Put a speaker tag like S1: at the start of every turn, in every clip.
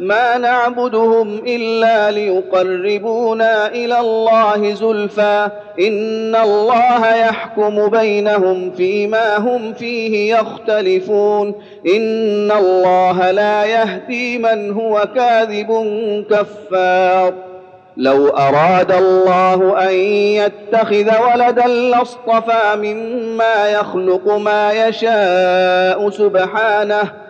S1: ما نعبدهم إلا ليقربونا إلى الله زلفى. إن الله يحكم بينهم فيما هم فيه يختلفون. إن الله لا يهدي من هو كاذب كفار. لو أراد الله أن يتخذ ولدا لاصطفى مما يخلق ما يشاء سبحانه.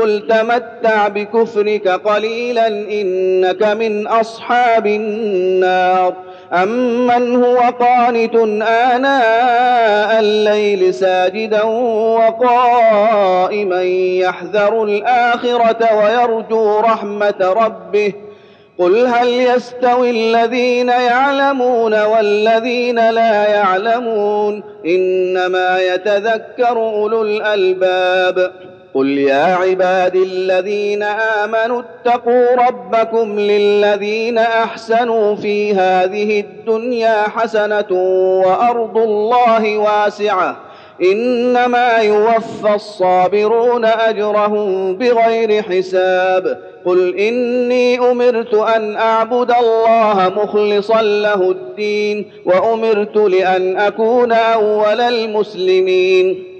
S1: قل تمتع بكفرك قليلا انك من اصحاب النار امن هو قانت اناء الليل ساجدا وقائما يحذر الاخره ويرجو رحمه ربه قل هل يستوي الذين يعلمون والذين لا يعلمون انما يتذكر اولو الالباب قل يا عبادي الذين امنوا اتقوا ربكم للذين احسنوا في هذه الدنيا حسنه وارض الله واسعه انما يوفى الصابرون اجرهم بغير حساب قل اني امرت ان اعبد الله مخلصا له الدين وامرت لأن اكون اول المسلمين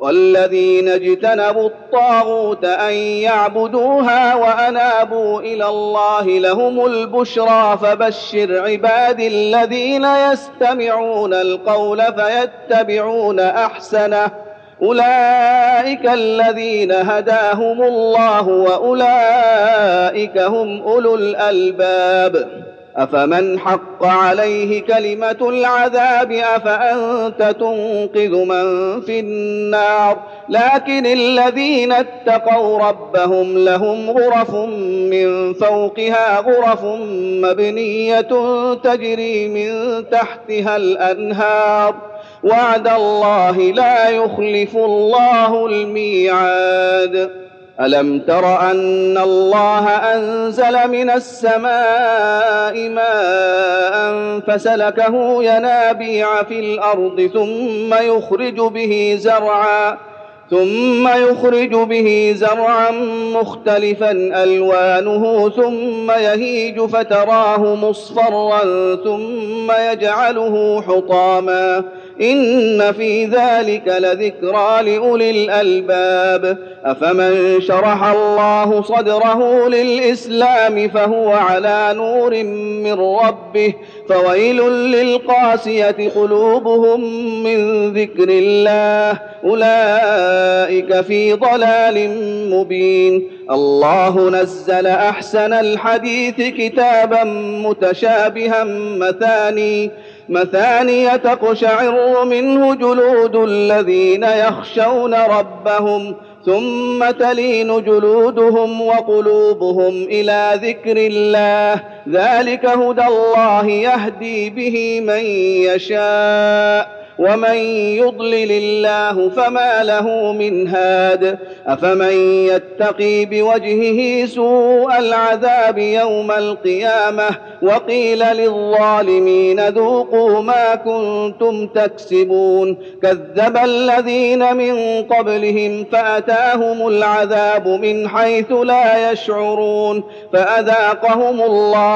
S1: والذين اجتنبوا الطاغوت أن يعبدوها وأنابوا إلى الله لهم البشرى فبشر عبادي الذين يستمعون القول فيتبعون أحسنه. أولئك الذين هداهم الله وأولئك هم أولو الألباب. أفمن حق عليه كلمة العذاب أفأنت تنقذ من في النار؟ لكن الذين اتقوا ربهم لهم غرف من فوقها غرف مبنية تجري من تحتها الأنهار. وعد الله لا يخلف الله الميعاد. ألم تر أن الله أنزل من السماء ماء فسلكه ينابيع في الأرض ثم يخرج به زرعا ثم يخرج به زرعا مختلفا ألوانه ثم يهيج فتراه مصفرا ثم يجعله حطاما. إن في ذلك لذكرى لأولي الألباب. أفمن شرح الله صدره للإسلام فهو على نور من ربه. فويل للقاسية قلوبهم من ذكر الله. أولئك في ضلال مبين. الله نزل أحسن الحديث كتابا متشابها مثاني. مثانية تقشعر منه جلود الذين يخشون ربهم ثم تلين جلودهم وقلوبهم إلى ذكر الله. ذلك هدى الله يهدي به من يشاء ومن يضلل الله فما له من هاد. أفمن يتقي بوجهه سوء العذاب يوم القيامة؟ وقيل للظالمين ذوقوا ما كنتم تكسبون. كذب الذين من قبلهم فأتاهم العذاب من حيث لا يشعرون. فأذاقهم الله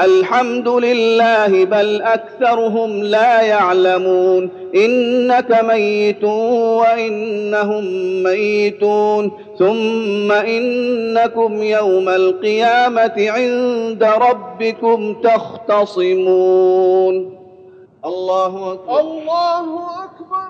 S1: الحمد لله بل أكثرهم لا يعلمون إنك ميت وإنهم ميتون ثم إنكم يوم القيامة عند ربكم تختصمون. الله أكبر.
S2: الله أكبر.